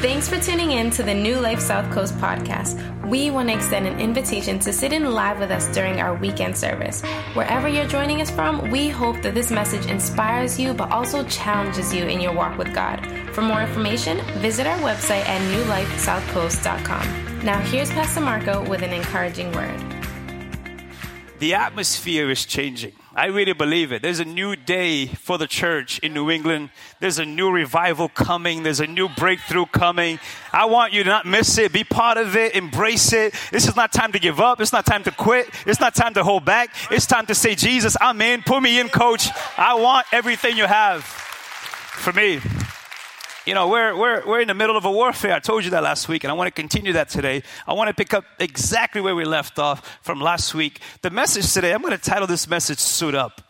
Thanks for tuning in to the New Life South Coast podcast. We want to extend an invitation to sit in live with us during our weekend service. Wherever you're joining us from, we hope that this message inspires you but also challenges you in your walk with God. For more information, visit our website at newlifesouthcoast.com. Now, here's Pastor Marco with an encouraging word. The atmosphere is changing. I really believe it. There's a new day for the church in New England. There's a new revival coming. There's a new breakthrough coming. I want you to not miss it. Be part of it. Embrace it. This is not time to give up. It's not time to quit. It's not time to hold back. It's time to say, Jesus, I'm in. Put me in, coach. I want everything you have for me you know, we're, we're, we're in the middle of a warfare. I told you that last week, and I want to continue that today. I want to pick up exactly where we left off from last week. The message today, I'm going to title this message Suit Up.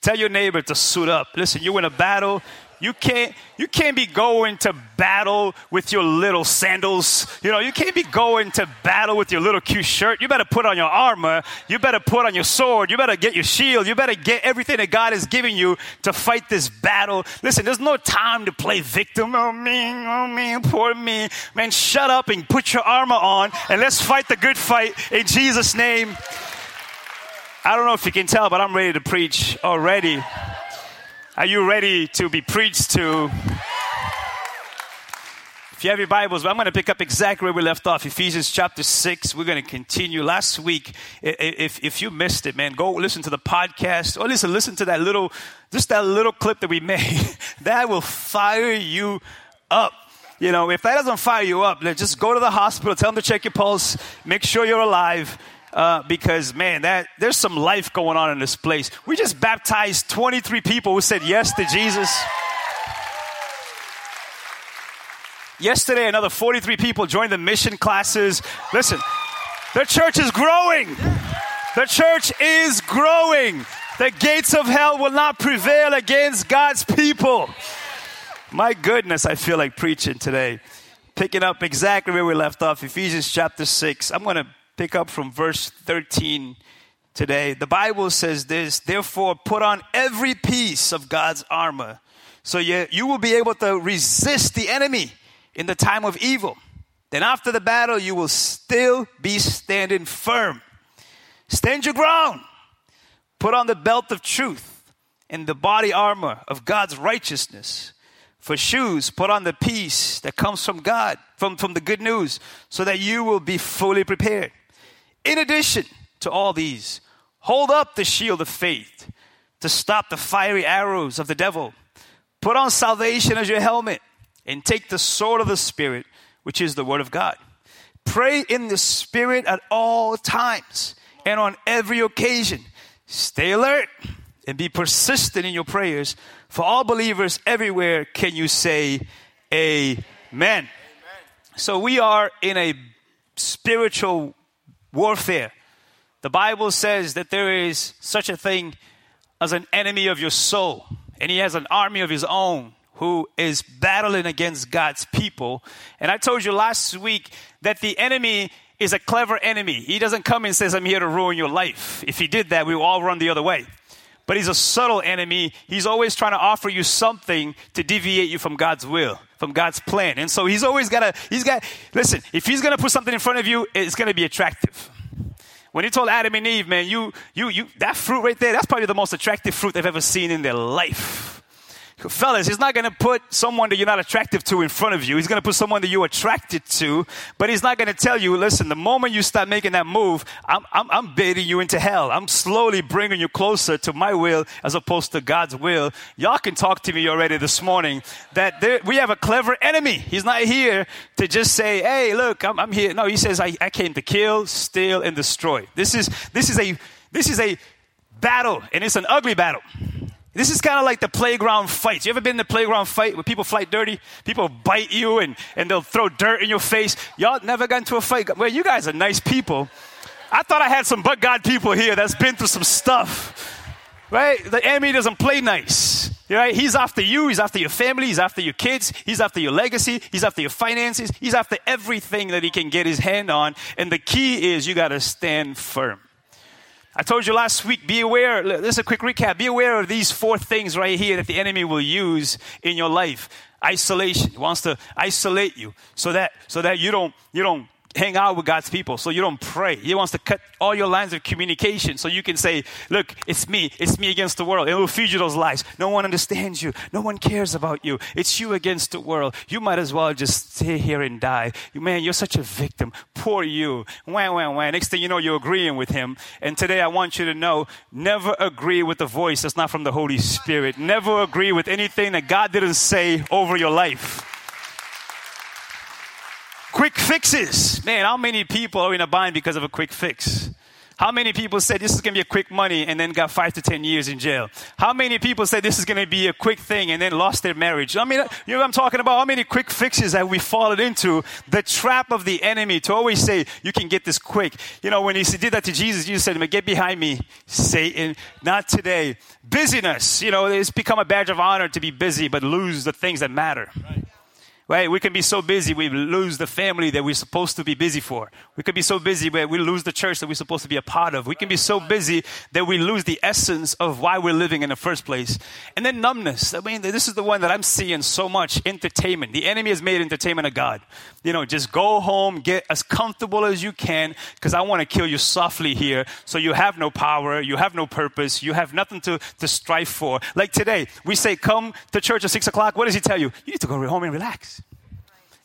Tell your neighbor to suit up. Listen, you're in a battle, you can't, you can't be going to battle with your little sandals. You know, you can't be going to battle with your little cute shirt. You better put on your armor. You better put on your sword. You better get your shield. You better get everything that God is giving you to fight this battle. Listen, there's no time to play victim. Oh, me, oh, me, poor me. Man, shut up and put your armor on and let's fight the good fight in Jesus' name. I don't know if you can tell, but I'm ready to preach already. Are you ready to be preached to? If you have your Bibles, I'm going to pick up exactly where we left off. Ephesians chapter 6. We're going to continue. Last week, if, if you missed it, man, go listen to the podcast or listen, listen to that little, just that little clip that we made. that will fire you up. You know, if that doesn't fire you up, just go to the hospital, tell them to check your pulse, make sure you're alive uh, because man, that there's some life going on in this place. We just baptized 23 people who said yes to Jesus. Yesterday, another 43 people joined the mission classes. Listen, the church is growing. The church is growing. The gates of hell will not prevail against God's people. My goodness, I feel like preaching today. Picking up exactly where we left off, Ephesians chapter 6. I'm going to pick up from verse 13 today. The Bible says this Therefore, put on every piece of God's armor so you, you will be able to resist the enemy in the time of evil. Then, after the battle, you will still be standing firm. Stand your ground. Put on the belt of truth and the body armor of God's righteousness. For shoes, put on the peace that comes from God, from, from the good news, so that you will be fully prepared. In addition to all these, hold up the shield of faith to stop the fiery arrows of the devil. Put on salvation as your helmet and take the sword of the Spirit, which is the Word of God. Pray in the Spirit at all times and on every occasion. Stay alert and be persistent in your prayers. For all believers everywhere, can you say amen? amen. So we are in a spiritual warfare. The Bible says that there is such a thing as an enemy of your soul, and he has an army of his own who is battling against God's people. And I told you last week that the enemy is a clever enemy. He doesn't come and says, I'm here to ruin your life. If he did that, we would all run the other way. But he's a subtle enemy. He's always trying to offer you something to deviate you from God's will from God's plan. And so he's always got to, he's got, listen, if he's going to put something in front of you, it's going to be attractive. When he told Adam and Eve, man, you, you, you, that fruit right there, that's probably the most attractive fruit they've ever seen in their life. Fellas, he's not going to put someone that you're not attractive to in front of you. He's going to put someone that you're attracted to, but he's not going to tell you, listen, the moment you start making that move, I'm, I'm, I'm baiting you into hell. I'm slowly bringing you closer to my will as opposed to God's will. Y'all can talk to me already this morning that there, we have a clever enemy. He's not here to just say, hey, look, I'm, I'm here. No, he says, I, I came to kill, steal, and destroy. This is, this is a, this is a battle, and it's an ugly battle. This is kind of like the playground fights. You ever been in the playground fight where people fight dirty? People bite you and, and they'll throw dirt in your face. Y'all never got into a fight. Well, you guys are nice people. I thought I had some but God people here that's been through some stuff. Right? The enemy doesn't play nice. Right? He's after you, he's after your family, he's after your kids, he's after your legacy, he's after your finances, he's after everything that he can get his hand on. And the key is you gotta stand firm. I told you last week, be aware, this is a quick recap. Be aware of these four things right here that the enemy will use in your life. Isolation. He wants to isolate you so that, so that you don't, you don't hang out with God's people so you don't pray. He wants to cut all your lines of communication so you can say, Look, it's me. It's me against the world. It will feed you those lies. No one understands you. No one cares about you. It's you against the world. You might as well just stay here and die. Man, you're such a victim. Poor you. Wham, wham, wham. Next thing you know, you're agreeing with him. And today I want you to know never agree with the voice that's not from the Holy Spirit. Never agree with anything that God didn't say over your life. Quick fixes. Man, how many people are in a bind because of a quick fix? How many people said this is going to be a quick money and then got five to 10 years in jail? How many people said this is going to be a quick thing and then lost their marriage? I mean, you know what I'm talking about? How many quick fixes have we fallen into? The trap of the enemy to always say, you can get this quick. You know, when he did that to Jesus, Jesus said, get behind me, Satan. Not today. Busyness. You know, it's become a badge of honor to be busy, but lose the things that matter. Right. Right? We can be so busy we lose the family that we're supposed to be busy for. We can be so busy where we lose the church that we're supposed to be a part of. We can be so busy that we lose the essence of why we're living in the first place. And then numbness. I mean, this is the one that I'm seeing so much entertainment. The enemy has made entertainment a God. You know, just go home, get as comfortable as you can, because I want to kill you softly here. So you have no power, you have no purpose, you have nothing to, to strive for. Like today, we say, come to church at six o'clock. What does he tell you? You need to go home and relax.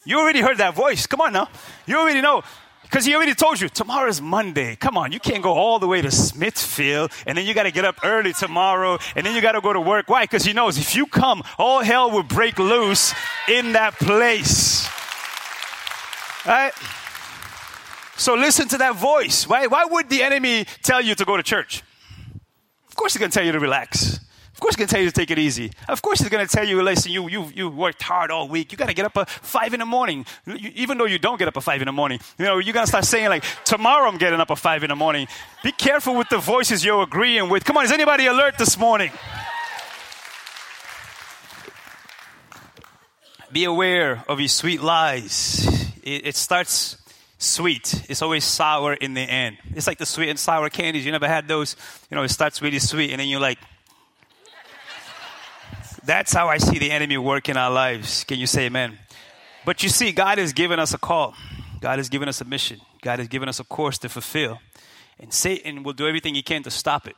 You already heard that voice. Come on now. You already know. Because he already told you, tomorrow's Monday. Come on, you can't go all the way to Smithfield, and then you got to get up early tomorrow, and then you got to go to work. Why? Because he knows if you come, all hell will break loose in that place. Right? So listen to that voice. Why, why would the enemy tell you to go to church? Of course, he's going to tell you to relax course, he's going to tell you to take it easy. Of course, he's going to tell you, listen, you, you, you worked hard all week. You got to get up at five in the morning. You, even though you don't get up at five in the morning, you know, you're going to start saying, like, tomorrow I'm getting up at five in the morning. Be careful with the voices you're agreeing with. Come on, is anybody alert this morning? Be aware of his sweet lies. It, it starts sweet. It's always sour in the end. It's like the sweet and sour candies. You never had those? You know, it starts really sweet and then you're like, that's how I see the enemy work in our lives. Can you say amen? But you see, God has given us a call. God has given us a mission. God has given us a course to fulfill. And Satan will do everything he can to stop it.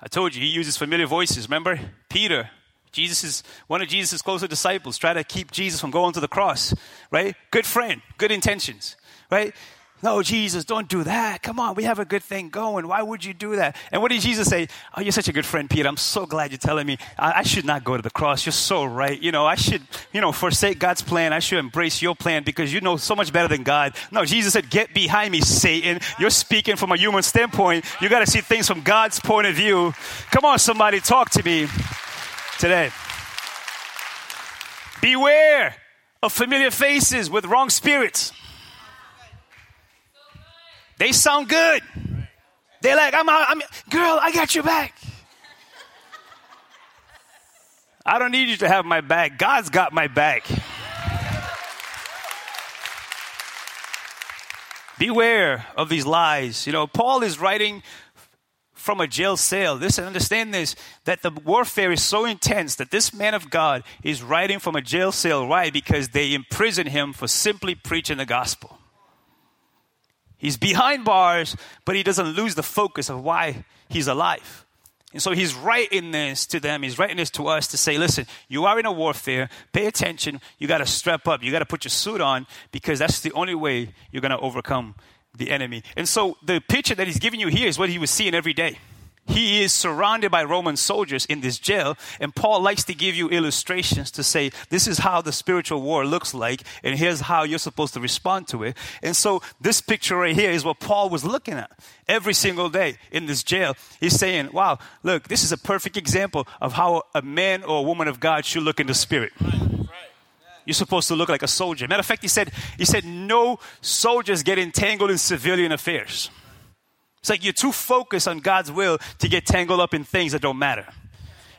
I told you, he uses familiar voices. Remember? Peter, Jesus is one of Jesus' closer disciples, try to keep Jesus from going to the cross, right? Good friend, good intentions, right? No, Jesus, don't do that. Come on, we have a good thing going. Why would you do that? And what did Jesus say? Oh, you're such a good friend, Peter. I'm so glad you're telling me I, I, should not go to the cross. You're so right. You know, I should, you know, forsake God's plan. I should embrace your plan because you know so much better than God. No, Jesus said, Get behind me, Satan. You're speaking from a human standpoint. You got to see things from God's point of view. Come on, somebody, talk to me today. Beware of familiar faces with wrong spirits. They sound good. They're like, I'm, I'm, girl, I got your back. I don't need you to have my back. God's got my back. Beware of these lies. You know, Paul is writing from a jail cell. Listen, understand this that the warfare is so intense that this man of God is writing from a jail cell. Why? Because they imprison him for simply preaching the gospel. He's behind bars, but he doesn't lose the focus of why he's alive. And so he's writing this to them. He's writing this to us to say, listen, you are in a warfare. Pay attention. You got to strap up. You got to put your suit on because that's the only way you're going to overcome the enemy. And so the picture that he's giving you here is what he was seeing every day. He is surrounded by Roman soldiers in this jail, and Paul likes to give you illustrations to say, this is how the spiritual war looks like, and here's how you're supposed to respond to it. And so, this picture right here is what Paul was looking at every single day in this jail. He's saying, wow, look, this is a perfect example of how a man or a woman of God should look in the spirit. You're supposed to look like a soldier. Matter of fact, he said, he said, no soldiers get entangled in civilian affairs. It's like you're too focused on God's will to get tangled up in things that don't matter.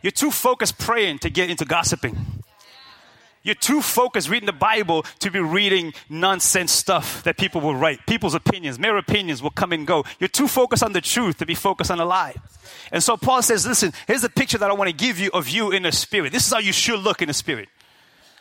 You're too focused praying to get into gossiping. You're too focused reading the Bible to be reading nonsense stuff that people will write. People's opinions, mere opinions will come and go. You're too focused on the truth to be focused on a lie. And so Paul says, listen, here's the picture that I want to give you of you in the spirit. This is how you should look in the spirit.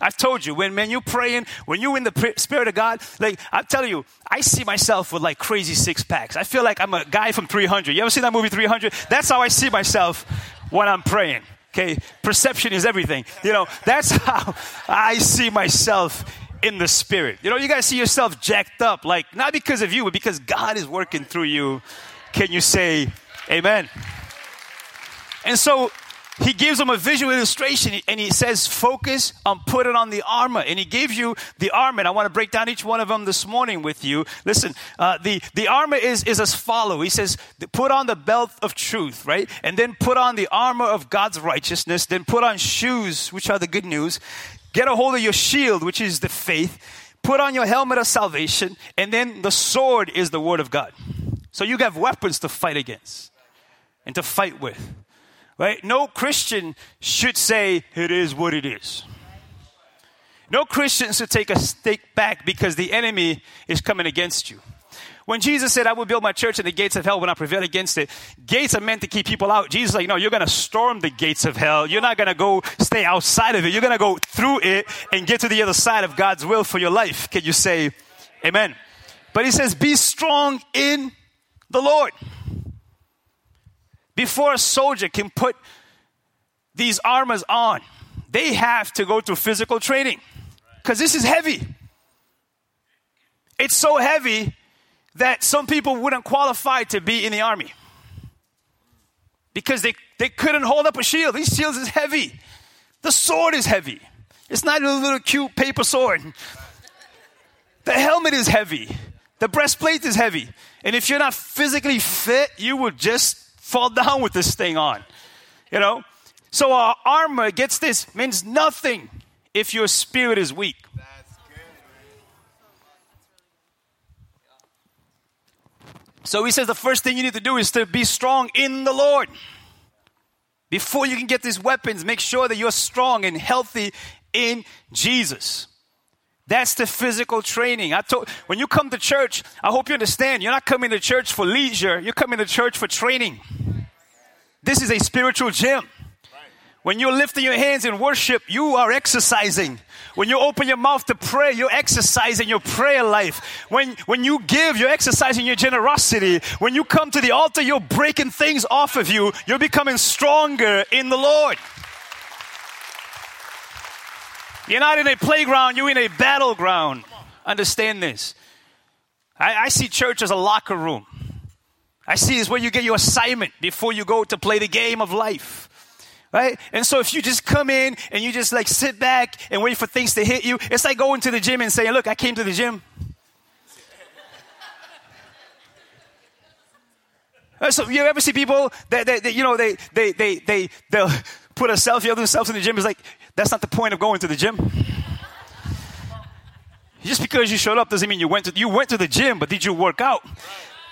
I've told you, when, man, you're praying, when you're in the Spirit of God, like, I'm telling you, I see myself with like crazy six packs. I feel like I'm a guy from 300. You ever seen that movie 300? That's how I see myself when I'm praying. Okay, perception is everything. You know, that's how I see myself in the spirit. You know, you gotta see yourself jacked up, like not because of you, but because God is working through you. Can you say amen? And so he gives them a visual illustration and he says, focus on putting on the armor. And he gives you the armor. And I want to break down each one of them this morning with you. Listen, uh, the, the armor is, is as follow. He says, put on the belt of truth, right? And then put on the armor of God's righteousness. Then put on shoes, which are the good news. Get a hold of your shield, which is the faith. Put on your helmet of salvation. And then the sword is the word of God. So you have weapons to fight against and to fight with. Right? No Christian should say it is what it is. No Christian should take a step back because the enemy is coming against you. When Jesus said, I will build my church and the gates of hell will not prevail against it, gates are meant to keep people out. Jesus is like, no, you're going to storm the gates of hell. You're not going to go stay outside of it. You're going to go through it and get to the other side of God's will for your life. Can you say amen? But he says, be strong in the Lord. Before a soldier can put these armors on, they have to go through physical training because this is heavy. It's so heavy that some people wouldn't qualify to be in the army because they, they couldn't hold up a shield. These shields is heavy. The sword is heavy. It's not a little cute paper sword. The helmet is heavy. The breastplate is heavy. And if you're not physically fit, you will just fall down with this thing on. You know? So our armor, gets this, means nothing if your spirit is weak. So he says the first thing you need to do is to be strong in the Lord. Before you can get these weapons, make sure that you're strong and healthy in Jesus. That's the physical training. I told when you come to church, I hope you understand, you're not coming to church for leisure, you're coming to church for training. This is a spiritual gym. When you're lifting your hands in worship, you are exercising. When you open your mouth to pray, you're exercising your prayer life. When, when you give, you're exercising your generosity. When you come to the altar, you're breaking things off of you. You're becoming stronger in the Lord. You're not in a playground, you're in a battleground. Understand this. I, I see church as a locker room. I see it's where you get your assignment before you go to play the game of life. Right? And so if you just come in and you just like sit back and wait for things to hit you, it's like going to the gym and saying, look, I came to the gym. Uh, so you ever see people that, that, that, you know they they they they they'll put a selfie of themselves in the gym? It's like that's not the point of going to the gym. Just because you showed up doesn't mean you went to you went to the gym, but did you work out?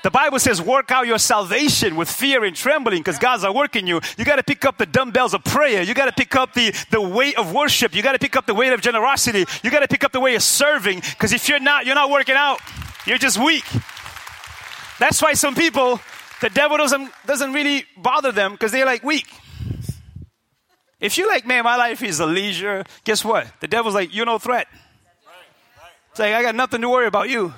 The Bible says, work out your salvation with fear and trembling because God's at work in you. You got to pick up the dumbbells of prayer. You got to pick up the, the weight of worship. You got to pick up the weight of generosity. You got to pick up the weight of serving because if you're not, you're not working out. You're just weak. That's why some people, the devil doesn't, doesn't really bother them because they're like weak. If you're like, man, my life is a leisure, guess what? The devil's like, you're no threat. It's like, I got nothing to worry about you.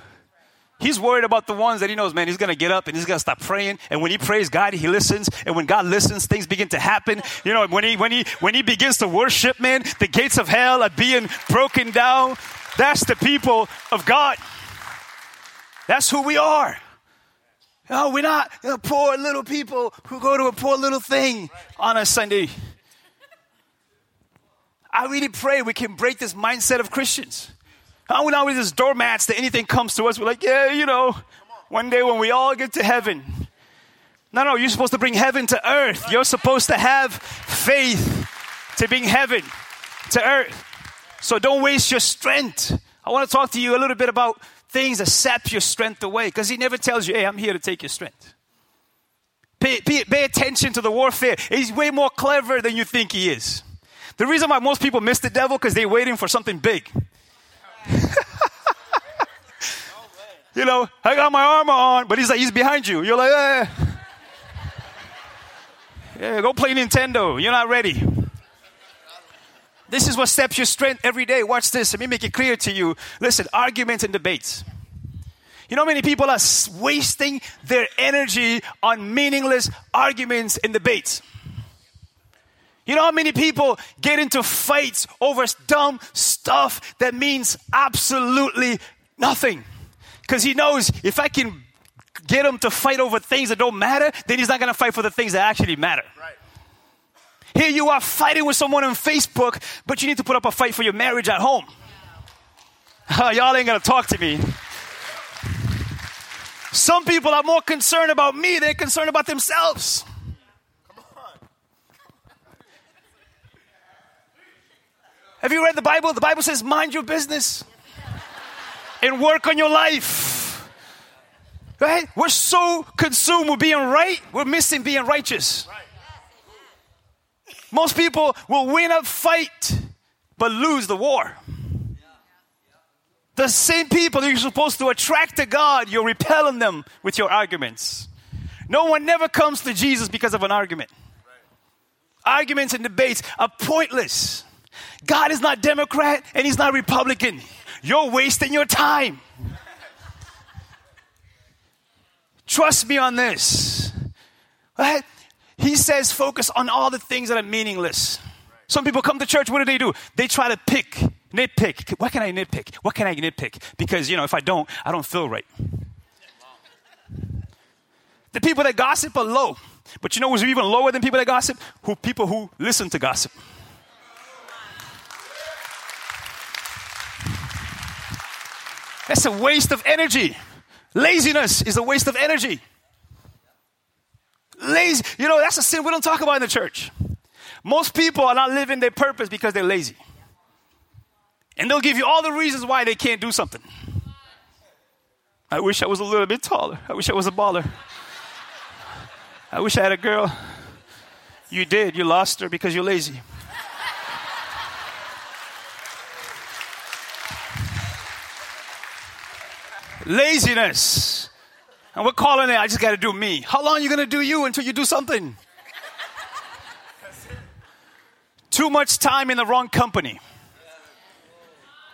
He's worried about the ones that he knows, man, he's going to get up and he's going to stop praying. And when he prays God, he listens. And when God listens, things begin to happen. You know, when he, when he, when he begins to worship, man, the gates of hell are being broken down. That's the people of God. That's who we are. Oh, we're not you know, poor little people who go to a poor little thing on a Sunday. I really pray we can break this mindset of Christians. How we not with just doormats that anything comes to us, we're like, yeah, you know, one day when we all get to heaven. No, no, you're supposed to bring heaven to earth. You're supposed to have faith to bring heaven to earth. So don't waste your strength. I want to talk to you a little bit about things that sap your strength away because he never tells you, hey, I'm here to take your strength. Pay, pay, pay attention to the warfare. He's way more clever than you think he is. The reason why most people miss the devil because they're waiting for something big. you know, I got my armor on, but he's like, he's behind you. You're like, eh. Yeah, go play Nintendo. You're not ready. This is what steps your strength every day. Watch this. Let me make it clear to you. Listen, arguments and debates. You know, many people are wasting their energy on meaningless arguments and debates. You know how many people get into fights over dumb stuff that means absolutely nothing? Because he knows if I can get him to fight over things that don't matter, then he's not going to fight for the things that actually matter. Right. Here you are fighting with someone on Facebook, but you need to put up a fight for your marriage at home. Y'all ain't going to talk to me. Some people are more concerned about me than concerned about themselves. Have you read the Bible? The Bible says, mind your business and work on your life. Right? We're so consumed with being right, we're missing being righteous. Most people will win a fight but lose the war. The same people you're supposed to attract to God, you're repelling them with your arguments. No one never comes to Jesus because of an argument. Arguments and debates are pointless. God is not Democrat and He's not Republican. You're wasting your time. Trust me on this. He says focus on all the things that are meaningless. Some people come to church, what do they do? They try to pick, nitpick. What can I nitpick? What can I nitpick? Because, you know, if I don't, I don't feel right. The people that gossip are low. But you know who's even lower than people that gossip? Who people who listen to gossip. That's a waste of energy. Laziness is a waste of energy. Lazy, you know, that's a sin we don't talk about in the church. Most people are not living their purpose because they're lazy. And they'll give you all the reasons why they can't do something. I wish I was a little bit taller. I wish I was a baller. I wish I had a girl. You did. You lost her because you're lazy. Laziness. And we're calling it, I just got to do me. How long are you going to do you until you do something? Too much time in the wrong company.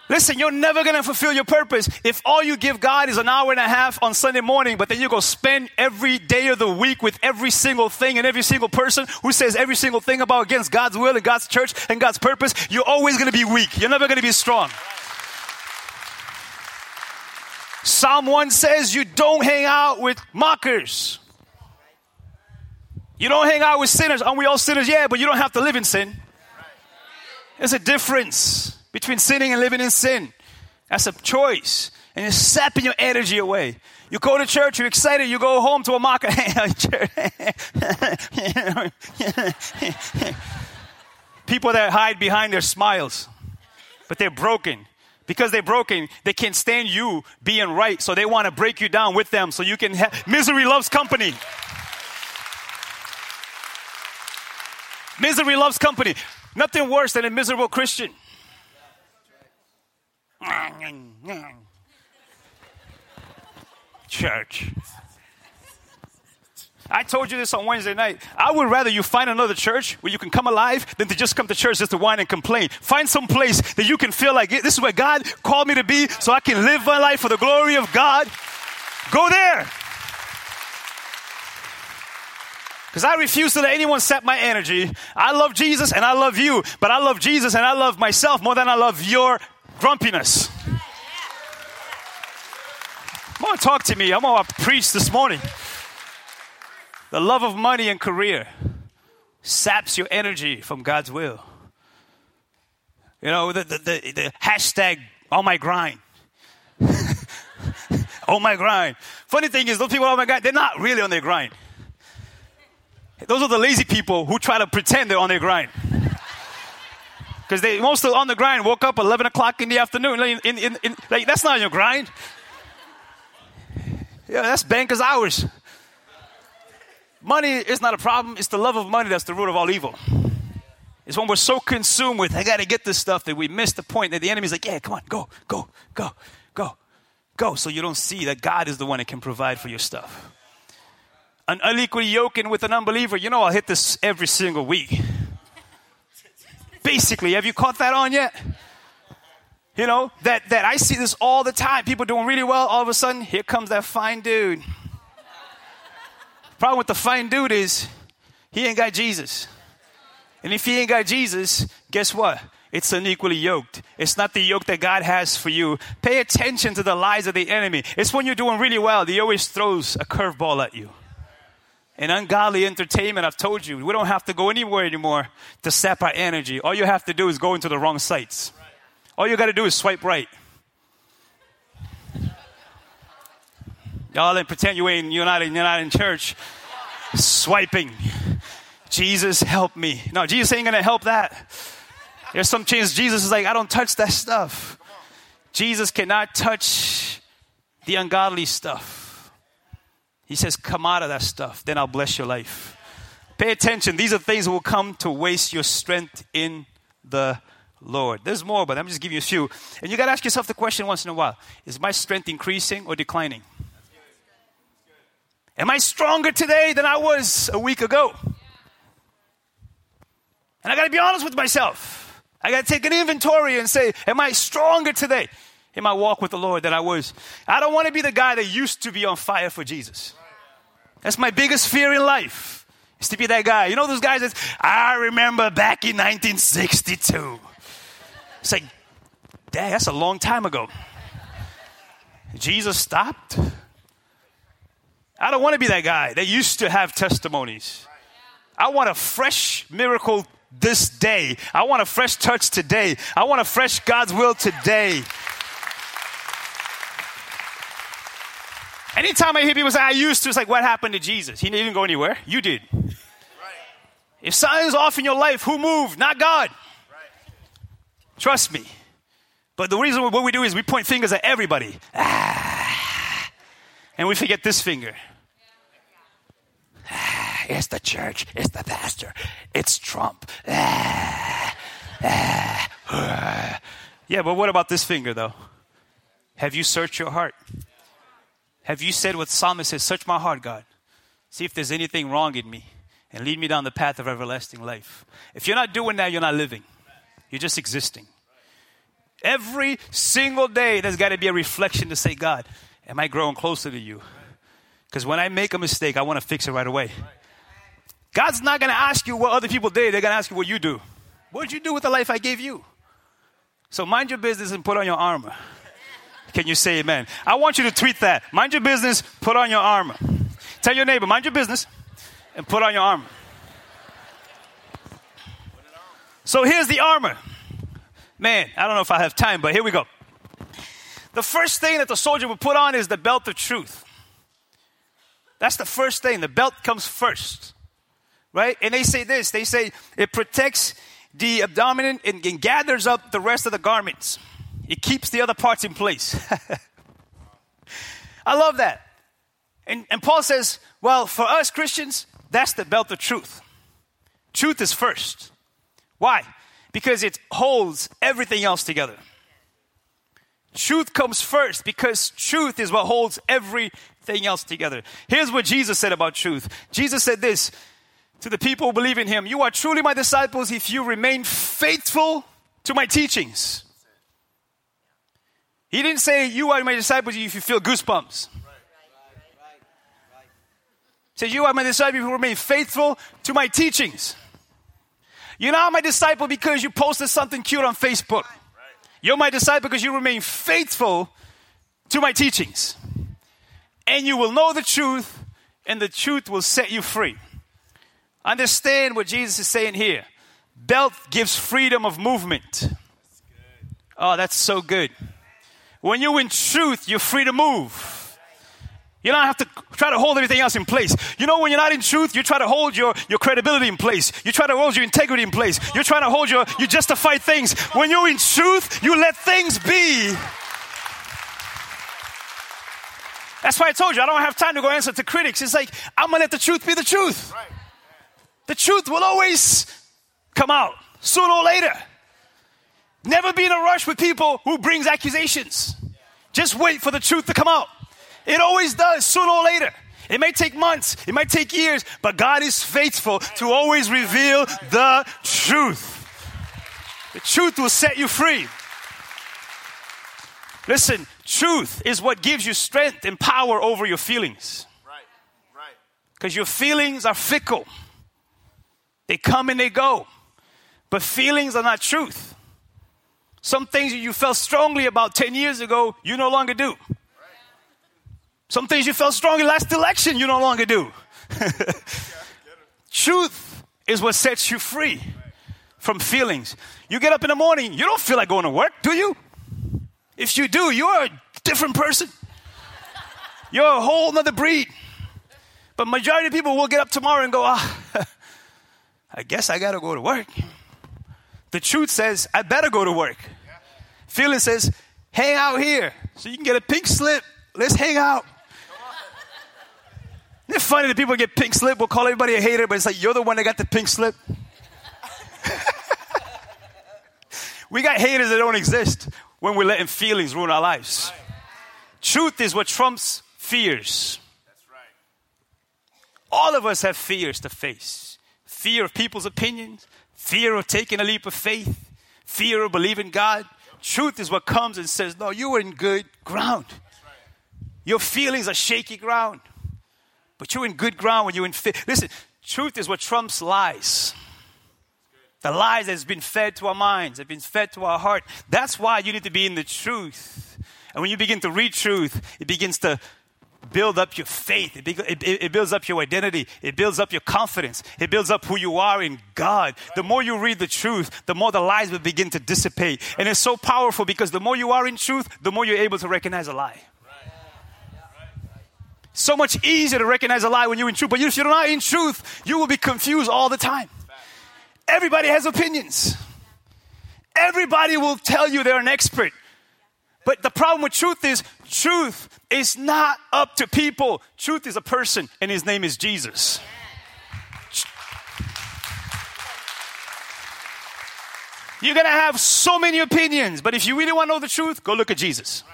Listen, you're never going to fulfill your purpose if all you give God is an hour and a half on Sunday morning, but then you go spend every day of the week with every single thing and every single person who says every single thing about against God's will and God's church and God's purpose. You're always going to be weak. You're never going to be strong. Psalm 1 says you don't hang out with mockers. You don't hang out with sinners. Aren't we all sinners? Yeah, but you don't have to live in sin. There's a difference between sinning and living in sin. That's a choice. And you're sapping your energy away. You go to church, you're excited, you go home to a mocker. People that hide behind their smiles, but they're broken because they're broken, they can't stand you being right. So they want to break you down with them so you can have misery loves company. Misery loves company. Nothing worse than a miserable Christian. Church. I told you this on Wednesday night. I would rather you find another church where you can come alive than to just come to church just to whine and complain. Find some place that you can feel like this is where God called me to be so I can live my life for the glory of God. Go there. Because I refuse to let anyone set my energy. I love Jesus and I love you, but I love Jesus and I love myself more than I love your grumpiness. Come on, talk to me. I'm going to preach this morning. The love of money and career saps your energy from God's will. You know, the, the, the, the hashtag on my grind. on oh my grind. Funny thing is, those people on my grind, they're not really on their grind. Those are the lazy people who try to pretend they're on their grind. Because they mostly on the grind, woke up 11 o'clock in the afternoon. In, in, in, like, that's not your grind. Yeah, that's banker's hours. Money is not a problem, it's the love of money that's the root of all evil. It's when we're so consumed with, I got to get this stuff that we miss the point that the enemy's like, yeah, come on, go, go, go, go, go. So you don't see that God is the one that can provide for your stuff. An unequally yoking with an unbeliever, you know, I'll hit this every single week. Basically, have you caught that on yet? You know, that, that I see this all the time. People doing really well, all of a sudden, here comes that fine dude. Problem with the fine dude is he ain't got Jesus. And if he ain't got Jesus, guess what? It's unequally yoked. It's not the yoke that God has for you. Pay attention to the lies of the enemy. It's when you're doing really well, he always throws a curveball at you. In ungodly entertainment, I've told you, we don't have to go anywhere anymore to sap our energy. All you have to do is go into the wrong sites. All you got to do is swipe right. Y'all and pretend you ain't you're not, you're not in church. Swiping. Jesus help me. No, Jesus ain't gonna help that. There's some chance Jesus is like, I don't touch that stuff. Jesus cannot touch the ungodly stuff. He says, Come out of that stuff, then I'll bless your life. Pay attention. These are things that will come to waste your strength in the Lord. There's more, but I'm just giving you a few. And you got to ask yourself the question once in a while Is my strength increasing or declining? Am I stronger today than I was a week ago? And I got to be honest with myself. I got to take an inventory and say, Am I stronger today in my walk with the Lord than I was? I don't want to be the guy that used to be on fire for Jesus. That's my biggest fear in life, is to be that guy. You know those guys that, I remember back in 1962. It's like, dang, that's a long time ago. Jesus stopped. I don't want to be that guy that used to have testimonies. I want a fresh miracle this day. I want a fresh touch today. I want a fresh God's will today. Anytime I hear people say, I used to, it's like, what happened to Jesus? He didn't go anywhere. You did. Right. If something's off in your life, who moved? Not God. Trust me. But the reason what we do is we point fingers at everybody. Ah, and we forget this finger. Ah, it's the church. It's the pastor. It's Trump. Ah, ah, yeah, but what about this finger, though? Have you searched your heart? Have you said what Psalmist says? Search my heart, God. See if there's anything wrong in me and lead me down the path of everlasting life. If you're not doing that, you're not living. You're just existing. Every single day, there's got to be a reflection to say, God, am I growing closer to you? Because when I make a mistake, I want to fix it right away. God's not going to ask you what other people did, they're going to ask you what you do. What did you do with the life I gave you? So mind your business and put on your armor. Can you say amen? I want you to tweet that. Mind your business, put on your armor. Tell your neighbor, mind your business and put on your armor. So here's the armor. Man, I don't know if I have time, but here we go. The first thing that the soldier would put on is the belt of truth. That's the first thing. The belt comes first. Right? And they say this they say it protects the abdomen and, and gathers up the rest of the garments, it keeps the other parts in place. I love that. And, and Paul says, well, for us Christians, that's the belt of truth. Truth is first. Why? because it holds everything else together. Truth comes first because truth is what holds everything else together. Here's what Jesus said about truth Jesus said this to the people who believe in him You are truly my disciples if you remain faithful to my teachings. He didn't say you are my disciples if you feel goosebumps. He said, You are my disciples if you remain faithful to my teachings. You're not my disciple because you posted something cute on Facebook. You're my disciple because you remain faithful to my teachings. And you will know the truth, and the truth will set you free. Understand what Jesus is saying here. Belt gives freedom of movement. Oh, that's so good. When you're in truth, you're free to move. You don't have to try to hold everything else in place. You know, when you're not in truth, you try to hold your, your credibility in place. You try to hold your integrity in place. You're trying to hold your, you justify things. When you're in truth, you let things be. That's why I told you, I don't have time to go answer to critics. It's like, I'm going to let the truth be the truth. The truth will always come out. sooner or later. Never be in a rush with people who brings accusations. Just wait for the truth to come out. It always does, sooner or later. It may take months, it might take years, but God is faithful to always reveal the truth. The truth will set you free. Listen, truth is what gives you strength and power over your feelings. Right, right. Because your feelings are fickle, they come and they go. But feelings are not truth. Some things that you felt strongly about 10 years ago, you no longer do. Some things you felt strongly last election, you no longer do. truth is what sets you free from feelings. You get up in the morning, you don't feel like going to work, do you? If you do, you're a different person. You're a whole nother breed. But majority of people will get up tomorrow and go, ah, I guess I gotta go to work. The truth says, I better go to work. Feeling says, hang out here so you can get a pink slip. Let's hang out. Isn't it funny that people get pink slip? We'll call everybody a hater, but it's like you're the one that got the pink slip. we got haters that don't exist when we're letting feelings ruin our lives. Right. Truth is what trumps fears. Right. All of us have fears to face fear of people's opinions, fear of taking a leap of faith, fear of believing God. Truth is what comes and says, No, you are in good ground. Your feelings are shaky ground, but you're in good ground when you're in faith. Listen, truth is what trumps lies. The lies that's been fed to our minds, have been fed to our heart. That's why you need to be in the truth. And when you begin to read truth, it begins to build up your faith. It, it, it, builds up your identity. It builds up your confidence. It builds up who you are in God. The more you read the truth, the more the lies will begin to dissipate. And it's so powerful because the more you are in truth, the more you're able to recognize a lie. So much easier to recognize a lie when you're in truth. But if you're not in truth, you will be confused all the time. Everybody has opinions. Everybody will tell you they're an expert. But the problem with truth is, truth is not up to people. Truth is a person, and his name is Jesus. You're going to have so many opinions, but if you really want to know the truth, go look at Jesus.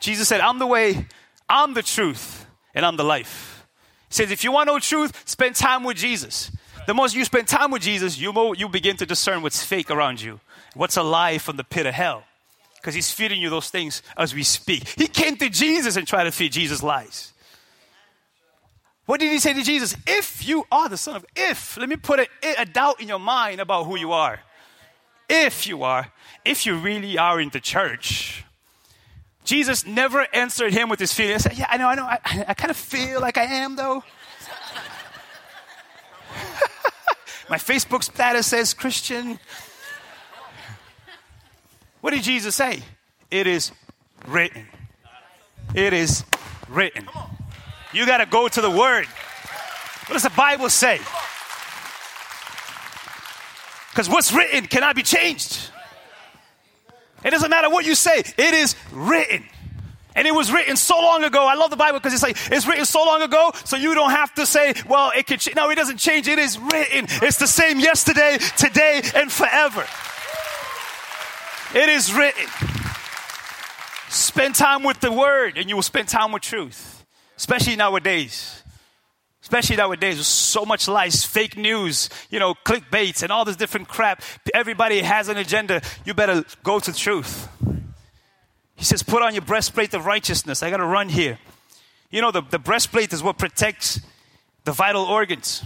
Jesus said, I'm the way, I'm the truth, and I'm the life. He says, if you want know truth, spend time with Jesus. The more you spend time with Jesus, you, more, you begin to discern what's fake around you, what's a lie from the pit of hell. Because he's feeding you those things as we speak. He came to Jesus and tried to feed Jesus lies. What did he say to Jesus? If you are the Son of if, let me put a, a doubt in your mind about who you are. If you are, if you really are in the church, Jesus never answered him with his feelings. I said, Yeah, I know, I know, I, I kind of feel like I am though. My Facebook status says Christian. What did Jesus say? It is written. It is written. You got to go to the Word. What does the Bible say? Because what's written cannot be changed. It doesn't matter what you say, it is written. And it was written so long ago. I love the Bible because it's like, it's written so long ago, so you don't have to say, well, it could change. No, it doesn't change. It is written. It's the same yesterday, today, and forever. It is written. Spend time with the word, and you will spend time with truth. Especially nowadays. Especially nowadays, with so much lies, fake news, you know, clickbaits, and all this different crap. Everybody has an agenda. You better go to truth. He says, Put on your breastplate of righteousness. I got to run here. You know, the, the breastplate is what protects the vital organs.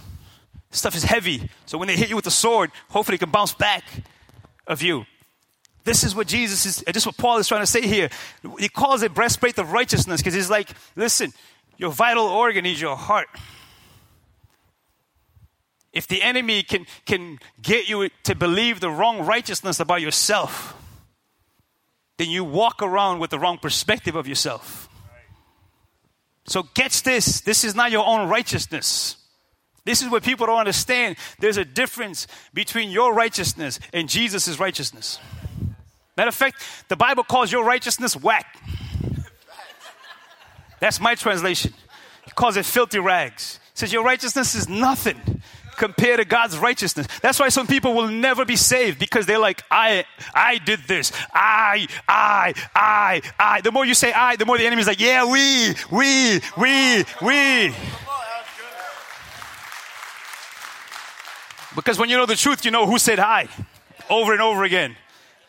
Stuff is heavy. So when they hit you with the sword, hopefully it can bounce back of you. This is what Jesus is, this is what Paul is trying to say here. He calls it breastplate of righteousness because he's like, listen, your vital organ is your heart. If the enemy can, can get you to believe the wrong righteousness about yourself, then you walk around with the wrong perspective of yourself. So, catch this this is not your own righteousness. This is what people don't understand. There's a difference between your righteousness and Jesus' righteousness. Matter of fact, the Bible calls your righteousness whack. That's my translation. It calls it filthy rags. It says your righteousness is nothing compared to God's righteousness. That's why some people will never be saved because they're like, I, I did this. I, I, I, I. The more you say I, the more the enemy's like, yeah, we, we, we, we. Because when you know the truth, you know who said I over and over again.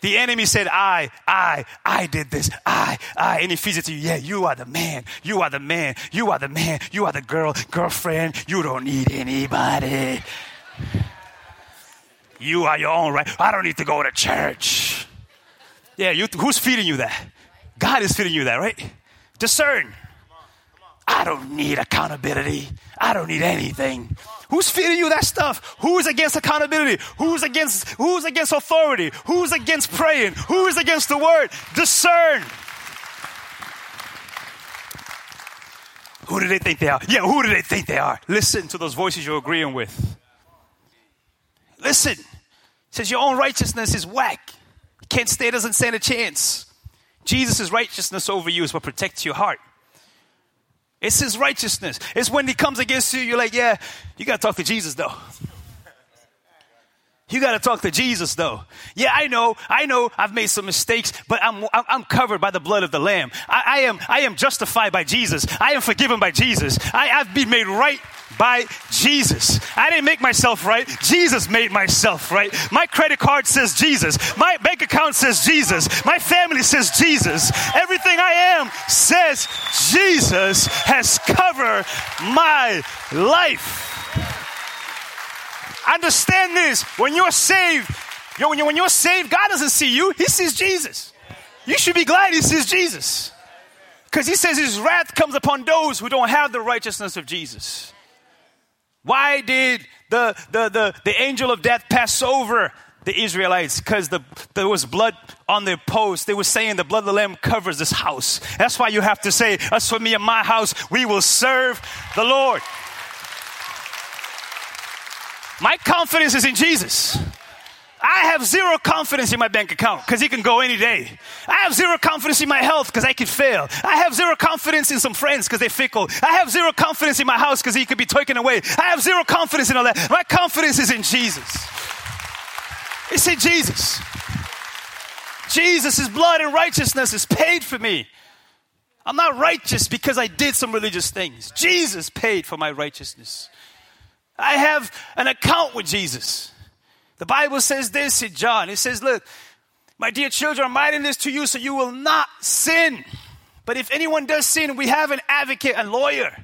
The enemy said, I, I, I did this. I, I. And he feeds it to you. Yeah, you are the man. You are the man. You are the man. You are the girl, girlfriend. You don't need anybody. You are your own right. I don't need to go to church. Yeah, you, who's feeding you that? God is feeding you that, right? Discern. I don't need accountability. I don't need anything. Who's feeding you that stuff? Who's against accountability? Who's against who's against authority? Who's against praying? Who is against the word? Discern. Who do they think they are? Yeah, who do they think they are? Listen to those voices you're agreeing with. Listen. It says your own righteousness is whack. can't stay, doesn't stand a chance. Jesus' righteousness over you is what protects your heart. It's his righteousness. It's when he comes against you, you're like, yeah, you got to talk to Jesus though. You got to talk to Jesus though. Yeah, I know, I know I've made some mistakes, but I'm, I'm covered by the blood of the Lamb. I, I am, I am justified by Jesus. I am forgiven by Jesus. I, I've been made right by Jesus. I didn't make myself right. Jesus made myself right. My credit card says Jesus. My bank account says Jesus. My family says Jesus. Everything I am says Jesus has covered my life. Understand this. When you're saved, when, you're, saved, God doesn't see you. He sees Jesus. You should be glad he sees Jesus. Because he says his wrath comes upon those who don't have the righteousness of Jesus. Why did the, the, the, the angel of death pass over the Israelites? Because the, there was blood on their post. They were saying the blood of the Lamb covers this house. That's why you have to say, As for me and my house, we will serve the Lord. My confidence is in Jesus. I have zero confidence in my bank account because it can go any day. I have zero confidence in my health because I could fail. I have zero confidence in some friends because they're fickle. I have zero confidence in my house because he could be taken away. I have zero confidence in all that. My confidence is in Jesus. It's in Jesus. Jesus' blood and righteousness is paid for me. I'm not righteous because I did some religious things. Jesus paid for my righteousness. I have an account with Jesus. The Bible says this in John. It says, Look, my dear children, I'm writing this to you so you will not sin. But if anyone does sin, we have an advocate and lawyer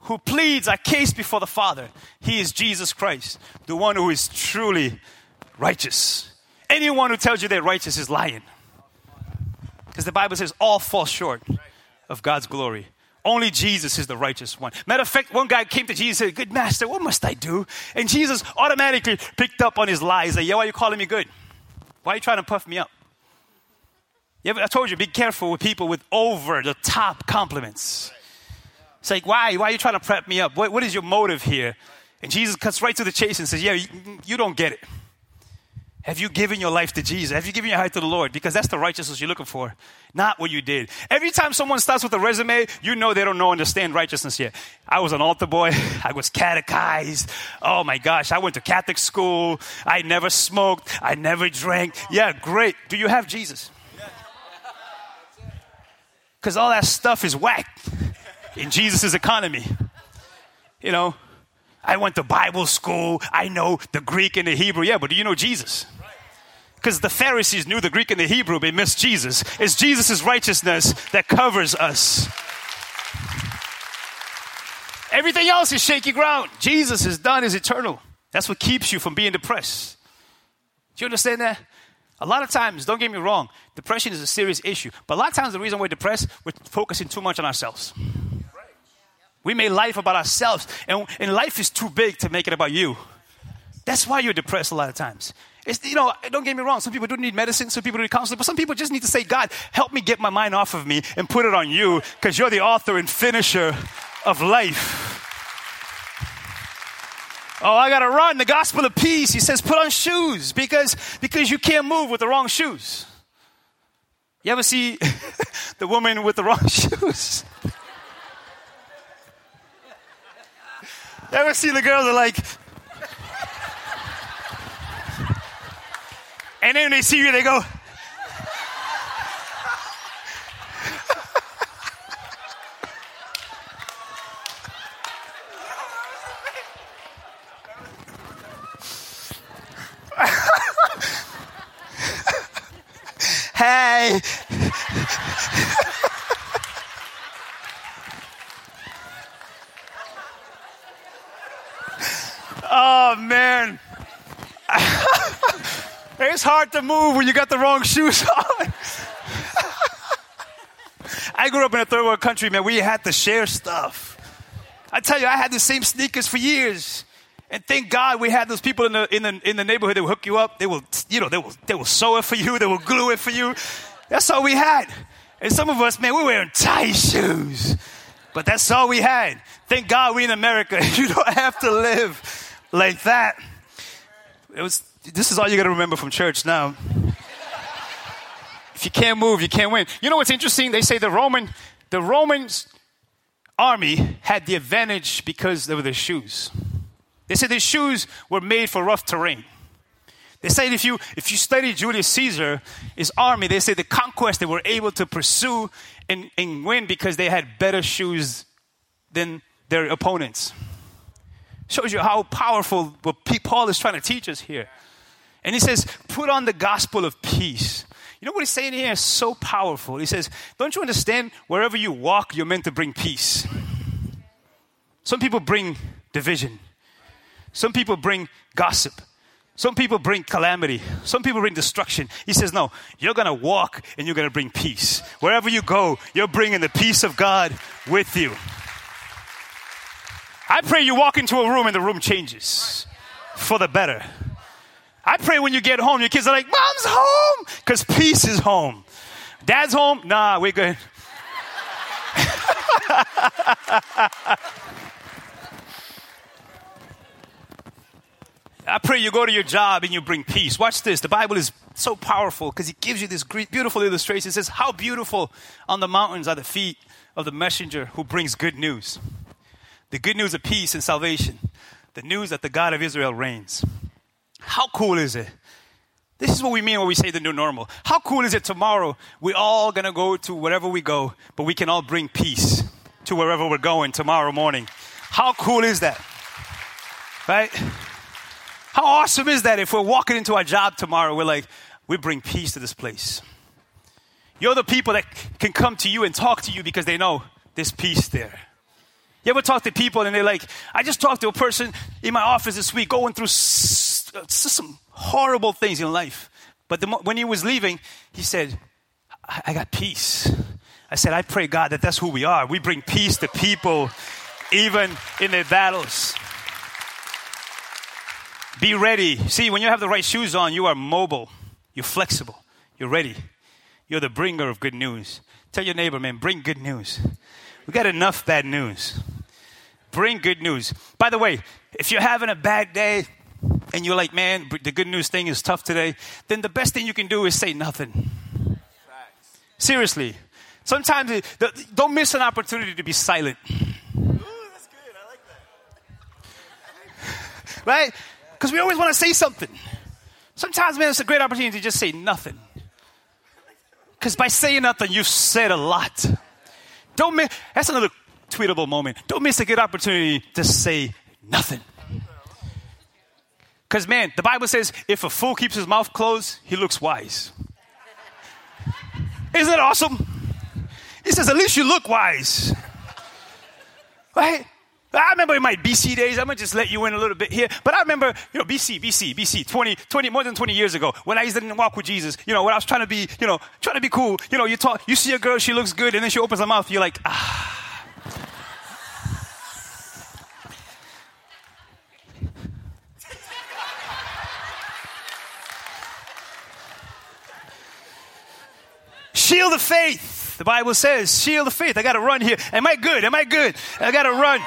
who pleads our case before the Father. He is Jesus Christ, the one who is truly righteous. Anyone who tells you they're righteous is lying. Because the Bible says all fall short of God's glory. Only Jesus is the righteous one. Matter of fact, one guy came to Jesus and said, Good master, what must I do? And Jesus automatically picked up on his lies. Like, yeah, why are you calling me good? Why are you trying to puff me up? Yeah, I told you, be careful with people with over the top compliments. It's like, why? Why are you trying to prep me up? what, what is your motive here? And Jesus cuts right to the chase and says, Yeah, you, you don't get it. Have you given your life to Jesus? Have you given your heart to the Lord? Because that's the righteousness you're looking for, not what you did. Every time someone starts with a resume, you know they don't know understand righteousness yet. I was an altar boy. I was catechized. Oh my gosh, I went to Catholic school. I never smoked. I never drank. Yeah, great. Do you have Jesus? Because all that stuff is whack in Jesus' economy. You know, I went to Bible school. I know the Greek and the Hebrew. Yeah, but do you know Jesus? Because the Pharisees knew the Greek and the Hebrew, but missed Jesus. It's Jesus' righteousness that covers us. Everything else is shaky ground. Jesus is done is eternal. That's what keeps you from being depressed. Do you understand that? A lot of times, don't get me wrong, depression is a serious issue. But a lot of times, the reason we're depressed, we're focusing too much on ourselves. We made life about ourselves, and, and life is too big to make it about you. That's why you're depressed a lot of times. It's, you know, don't get me wrong. Some people do need medicine, some people need counseling, but some people just need to say, God, help me get my mind off of me and put it on you because you're the author and finisher of life. Oh, I gotta run. The gospel of peace. He says, put on shoes because, because you can't move with the wrong shoes. You ever see the woman with the wrong shoes? Ever see the girls that like, and then they see you, they go. hey, it's hard to move when you got the wrong shoes on. I grew up in a third world country, man. We had to share stuff. I tell you, I had the same sneakers for years. And thank God we had those people in the, in the, in the neighborhood that would hook you up. They will, you know, they will, they will sew it for you. They will glue it for you. That's all we had. And some of us, man, we're wearing tight shoes. But that's all we had. Thank God we in America. You don't have to live like that. It was, this is all you got to remember from church now. If you can't move, you can't win. You know what's interesting? They say the Roman, the Romans army had the advantage because they their shoes. They said their shoes were made for rough terrain. They said if you if you study Julius Caesar, his army, they say the conquest they were able to pursue and, and win because they had better shoes than their opponents. Shows you how powerful what Paul is trying to teach us here. And he says, put on the gospel of peace. You know what he's saying here is so powerful. He says, Don't you understand? Wherever you walk, you're meant to bring peace. Some people bring division. Some people bring gossip. Some people bring calamity. Some people bring destruction. He says, No, you're going to walk and you're going to bring peace. Wherever you go, you're bringing the peace of God with you. I pray you walk into a room and the room changes for the better. I pray when you get home, your kids are like, Mom's home, because peace is home. Dad's home? Nah, we're good. I pray you go to your job and you bring peace. Watch this. The Bible is so powerful because it gives you this great, beautiful illustration. It says, How beautiful on the mountains are the feet of the messenger who brings good news. The good news of peace and salvation. The news that the God of Israel reigns. How cool is it? This is what we mean when we say the new normal. How cool is it tomorrow? We're all to go to wherever we go, but we can all bring peace to wherever we're going tomorrow morning. How cool is that? Right? How awesome is that if we're walking into our job tomorrow, we're like, we bring peace to this place. You're the people that can come to you and talk to you because they know there's peace there. You ever talk to people and they're like, I just talked to a person in my office this week going through some horrible things in life. But the, when he was leaving, he said, I, I got peace. I said, I pray God that that's who we are. We bring peace to people even in their battles. Be ready. See, when you have the right shoes on, you are mobile, you're flexible, you're ready. You're the bringer of good news. Tell your neighbor, man, bring good news. We got enough bad news. Bring good news. By the way, if you're having a bad day and you're like, man, the good news thing is tough today, then the best thing you can do is say nothing. Seriously. Sometimes, don't miss an opportunity to be silent. right? Because we always want to say something. Sometimes, man, it's a great opportunity to just say nothing. Because by saying nothing, you've said a lot. Don't miss, that's another tweetable moment. Don't miss a good opportunity to say nothing. Because, man, the Bible says if a fool keeps his mouth closed, he looks wise. Isn't that awesome? He says, at least you look wise. Right? I remember in my BC days, I'm gonna just let you in a little bit here, but I remember, you know, BC, BC, BC, 20, 20, more than 20 years ago, when I used to walk with Jesus, you know, when I was trying to be, you know, trying to be cool, you know, you talk, you see a girl, she looks good, and then she opens her mouth, you're like, ah. Shield of faith. The Bible says, shield of faith. I got to run here. Am I good? Am I good? I got to run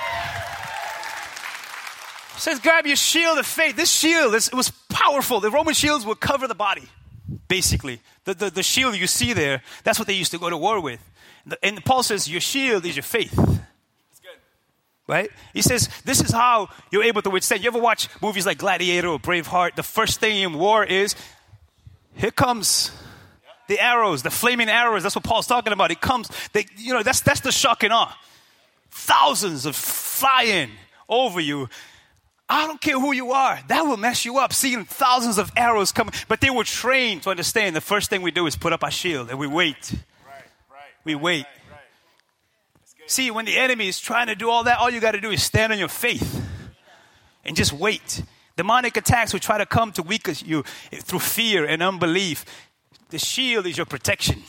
says, grab your shield of faith. This shield, it was powerful. The Roman shields would cover the body, basically. The, the, the shield you see there, that's what they used to go to war with. And Paul says, your shield is your faith. Right? He says, this is how you're able to withstand. You ever watch movies like Gladiator or Braveheart? The first thing in war is here comes the arrows, the flaming arrows. That's what Paul's talking about. It comes, they, you know, that's, that's the shock and awe. Thousands of flying over you. I don't care who you are. That will mess you up, seeing thousands of arrows coming. But they were trained to understand the first thing we do is put up our shield and we wait. Right, right, we wait. Right, See, when the enemy is trying to do all that, all you got to do is stand on your faith and just wait. Demonic attacks will try to come to weaken you through fear and unbelief. The shield is your protection.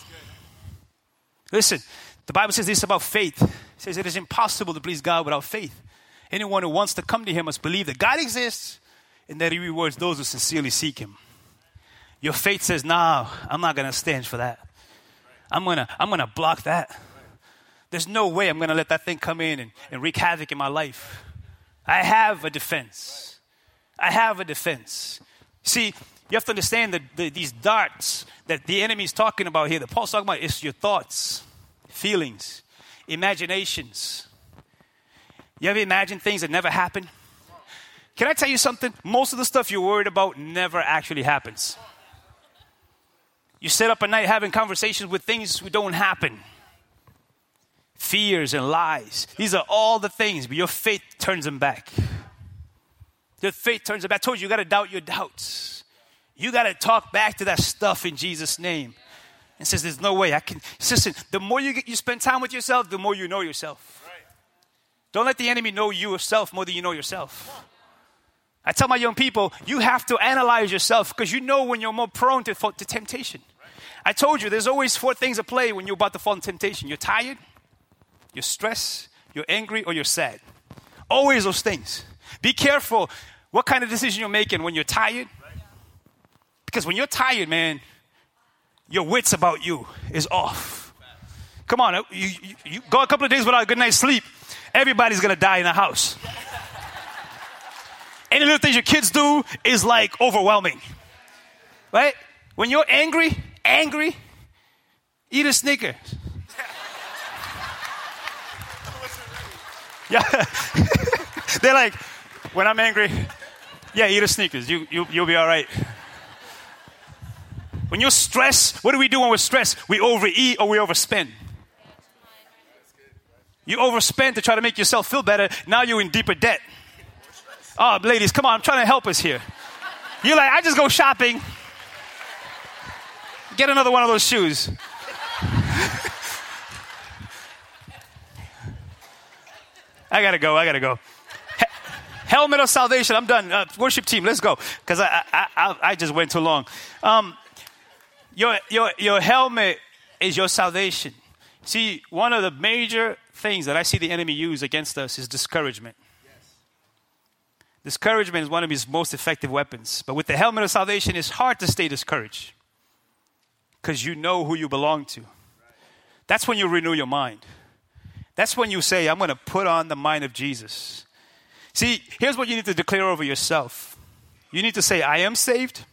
Listen, the Bible says this is about faith. It says it is impossible to please God without faith. Anyone who wants to come to Him must believe that God exists and that He rewards those who sincerely seek Him. Your faith says, "No, I'm not going to stand for that. I'm gonna, I'm gonna block that. There's no way I'm gonna let that thing come in and, and wreak havoc in my life. I have a defense. I have a defense. See, you have to understand that the, these darts that the enemy is talking about here, that Paul's talking about, is your thoughts, feelings, imaginations. You ever imagine things that never happen? Can I tell you something? Most of the stuff you're worried about never actually happens. You sit up at night having conversations with things that don't happen. Fears and lies. These are all the things, but your faith turns them back. Your faith turns them back. I told you, you got to doubt your doubts. You got to talk back to that stuff in Jesus' name. And says, There's no way I can. Listen, the more you, get, you spend time with yourself, the more you know yourself. Don't let the enemy know you yourself more than you know yourself. I tell my young people, you have to analyze yourself because you know when you're more prone to, to temptation. I told you there's always four things at play when you're about to fall in temptation. You're tired, you're stressed, you're angry, or you're sad. Always those things. Be careful what kind of decision you're making when you're tired. Because when you're tired, man, your wits about you is off. Come on, you, you, go a couple of days without a good night's sleep everybody's gonna die in the house. Any little things your kids do is like overwhelming. Right? When you're angry, angry, eat a Snickers. Yeah. They're like, when I'm angry, yeah, eat a Snickers. You, you, you'll be all right. When you're stressed, what do we do when we're stressed? We overeat or we overspend. You overspent to try to make yourself feel better. Now you're in deeper debt. Oh, ladies, come on, I'm trying to help us here. You're like, I just go shopping. Get another one of those shoes. I gotta go, I gotta go. He- helmet of salvation, I'm done. Uh, worship team, let's go. Because I, I, I, I, just went too long. Um, your, your, your helmet is your salvation. See, one of the major things that I see the enemy use against us is discouragement. Yes. Discouragement is one of his most effective weapons. But with the helmet of salvation, it's hard to stay discouraged because you know who you belong to. That's when you renew your mind. That's when you say, I'm going to put on the mind of Jesus. See, here's what you need to declare over yourself you need to say, I am saved,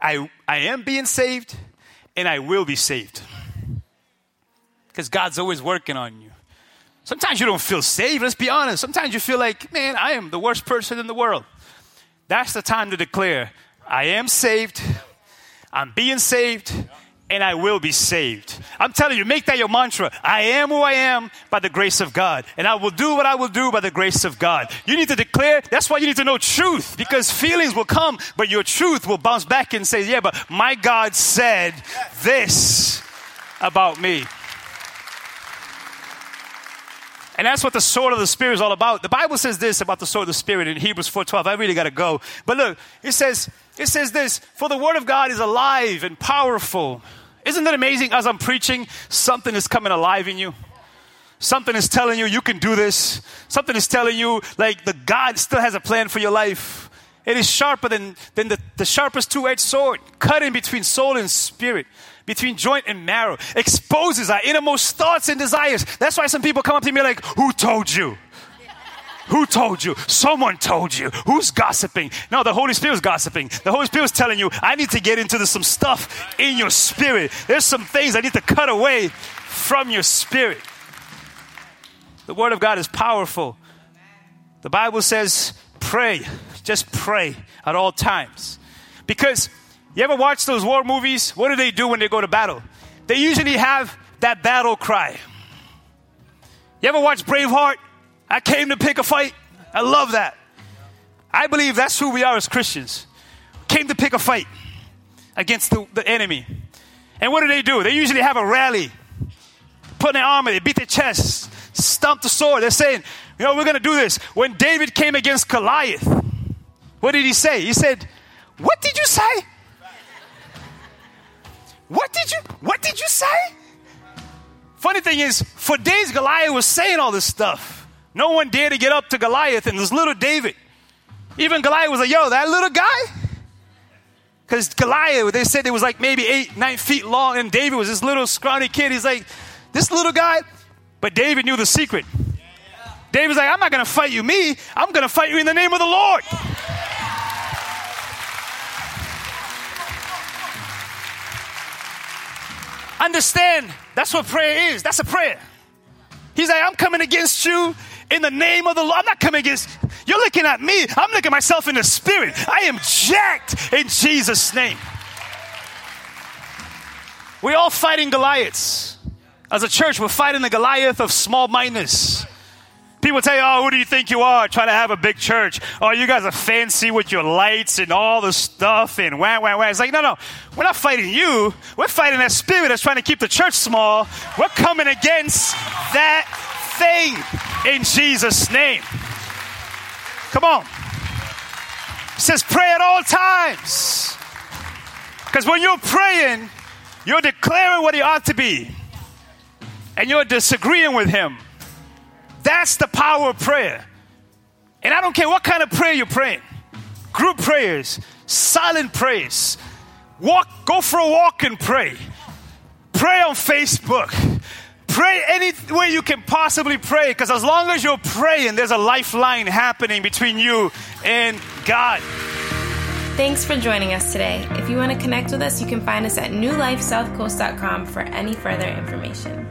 I, I am being saved, and I will be saved. Because God's always working on you. Sometimes you don't feel saved, let's be honest. Sometimes you feel like, man, I am the worst person in the world. That's the time to declare, I am saved, I'm being saved, and I will be saved. I'm telling you, make that your mantra. I am who I am by the grace of God, and I will do what I will do by the grace of God. You need to declare, that's why you need to know truth, because feelings will come, but your truth will bounce back and say, yeah, but my God said this about me. And that's what the sword of the Spirit is all about. The Bible says this about the sword of the Spirit in Hebrews 4.12. I really got to go. But look, it says, it says this, for the word of God is alive and powerful. Isn't that amazing? As I'm preaching, something is coming alive in you. Something is telling you you can do this. Something is telling you like the God still has a plan for your life. It is sharper than, than the, the sharpest two-edged sword, cutting between soul and spirit between joint and marrow, exposes our innermost thoughts and desires. That's why some people come up to me like, Who told you? Who told you? Someone told you. Who's gossiping? No, the Holy Spirit is gossiping. The Holy Spirit is telling you, I need to get into some stuff in your spirit. There's some things I need to cut away from your spirit. The Word of God is powerful. The Bible says, pray. Just pray at all times. Because You ever watch those war movies? What do they do when they go to battle? They usually have that battle cry. You ever watch Braveheart? I came to pick a fight. I love that. I believe that's who we are as Christians. Came to pick a fight against the, the enemy. And what do they do? They usually have a rally, put in their armor, they beat their chest, stomp the sword. They're saying, you know, we're going to do this. When David came against Goliath, what did he say? He said, What did you say? What did you what did you say? Funny thing is, for days Goliath was saying all this stuff. No one dared to get up to Goliath and this little David. Even Goliath was like, yo, that little guy? Because Goliath, they said it was like maybe eight, nine feet long, and David was this little scrawny kid. He's like, this little guy. But David knew the secret. David's like, I'm not going to fight you, me. I'm going to fight you in the name of the Lord. Understand, that's what prayer is. That's a prayer. He's like, I'm coming against you in the name of the Lord. I'm not coming against, you're looking at me. I'm looking at myself in the spirit. I am jacked in Jesus' name. We're all fighting Goliaths. As a church, we're fighting the Goliath of small mindedness. People tell you, oh, who do you think you are trying to have a big church? Oh, you guys are fancy with your lights and all the stuff and wah, wah, wah. It's like, no, no, we're not fighting you. We're fighting that spirit that's trying to keep the church small. We're coming against that in Jesus' name. Come on. It says, pray at all times. Because when you're praying, you're declaring what he ought to be, and you're disagreeing with him. That's the power of prayer. And I don't care what kind of prayer you're praying group prayers, silent prayers, walk, go for a walk and pray. Pray on Facebook. Pray any way you can possibly pray because as long as you're praying, there's a lifeline happening between you and God. Thanks for joining us today. If you want to connect with us, you can find us at newlifesouthcoast.com for any further information.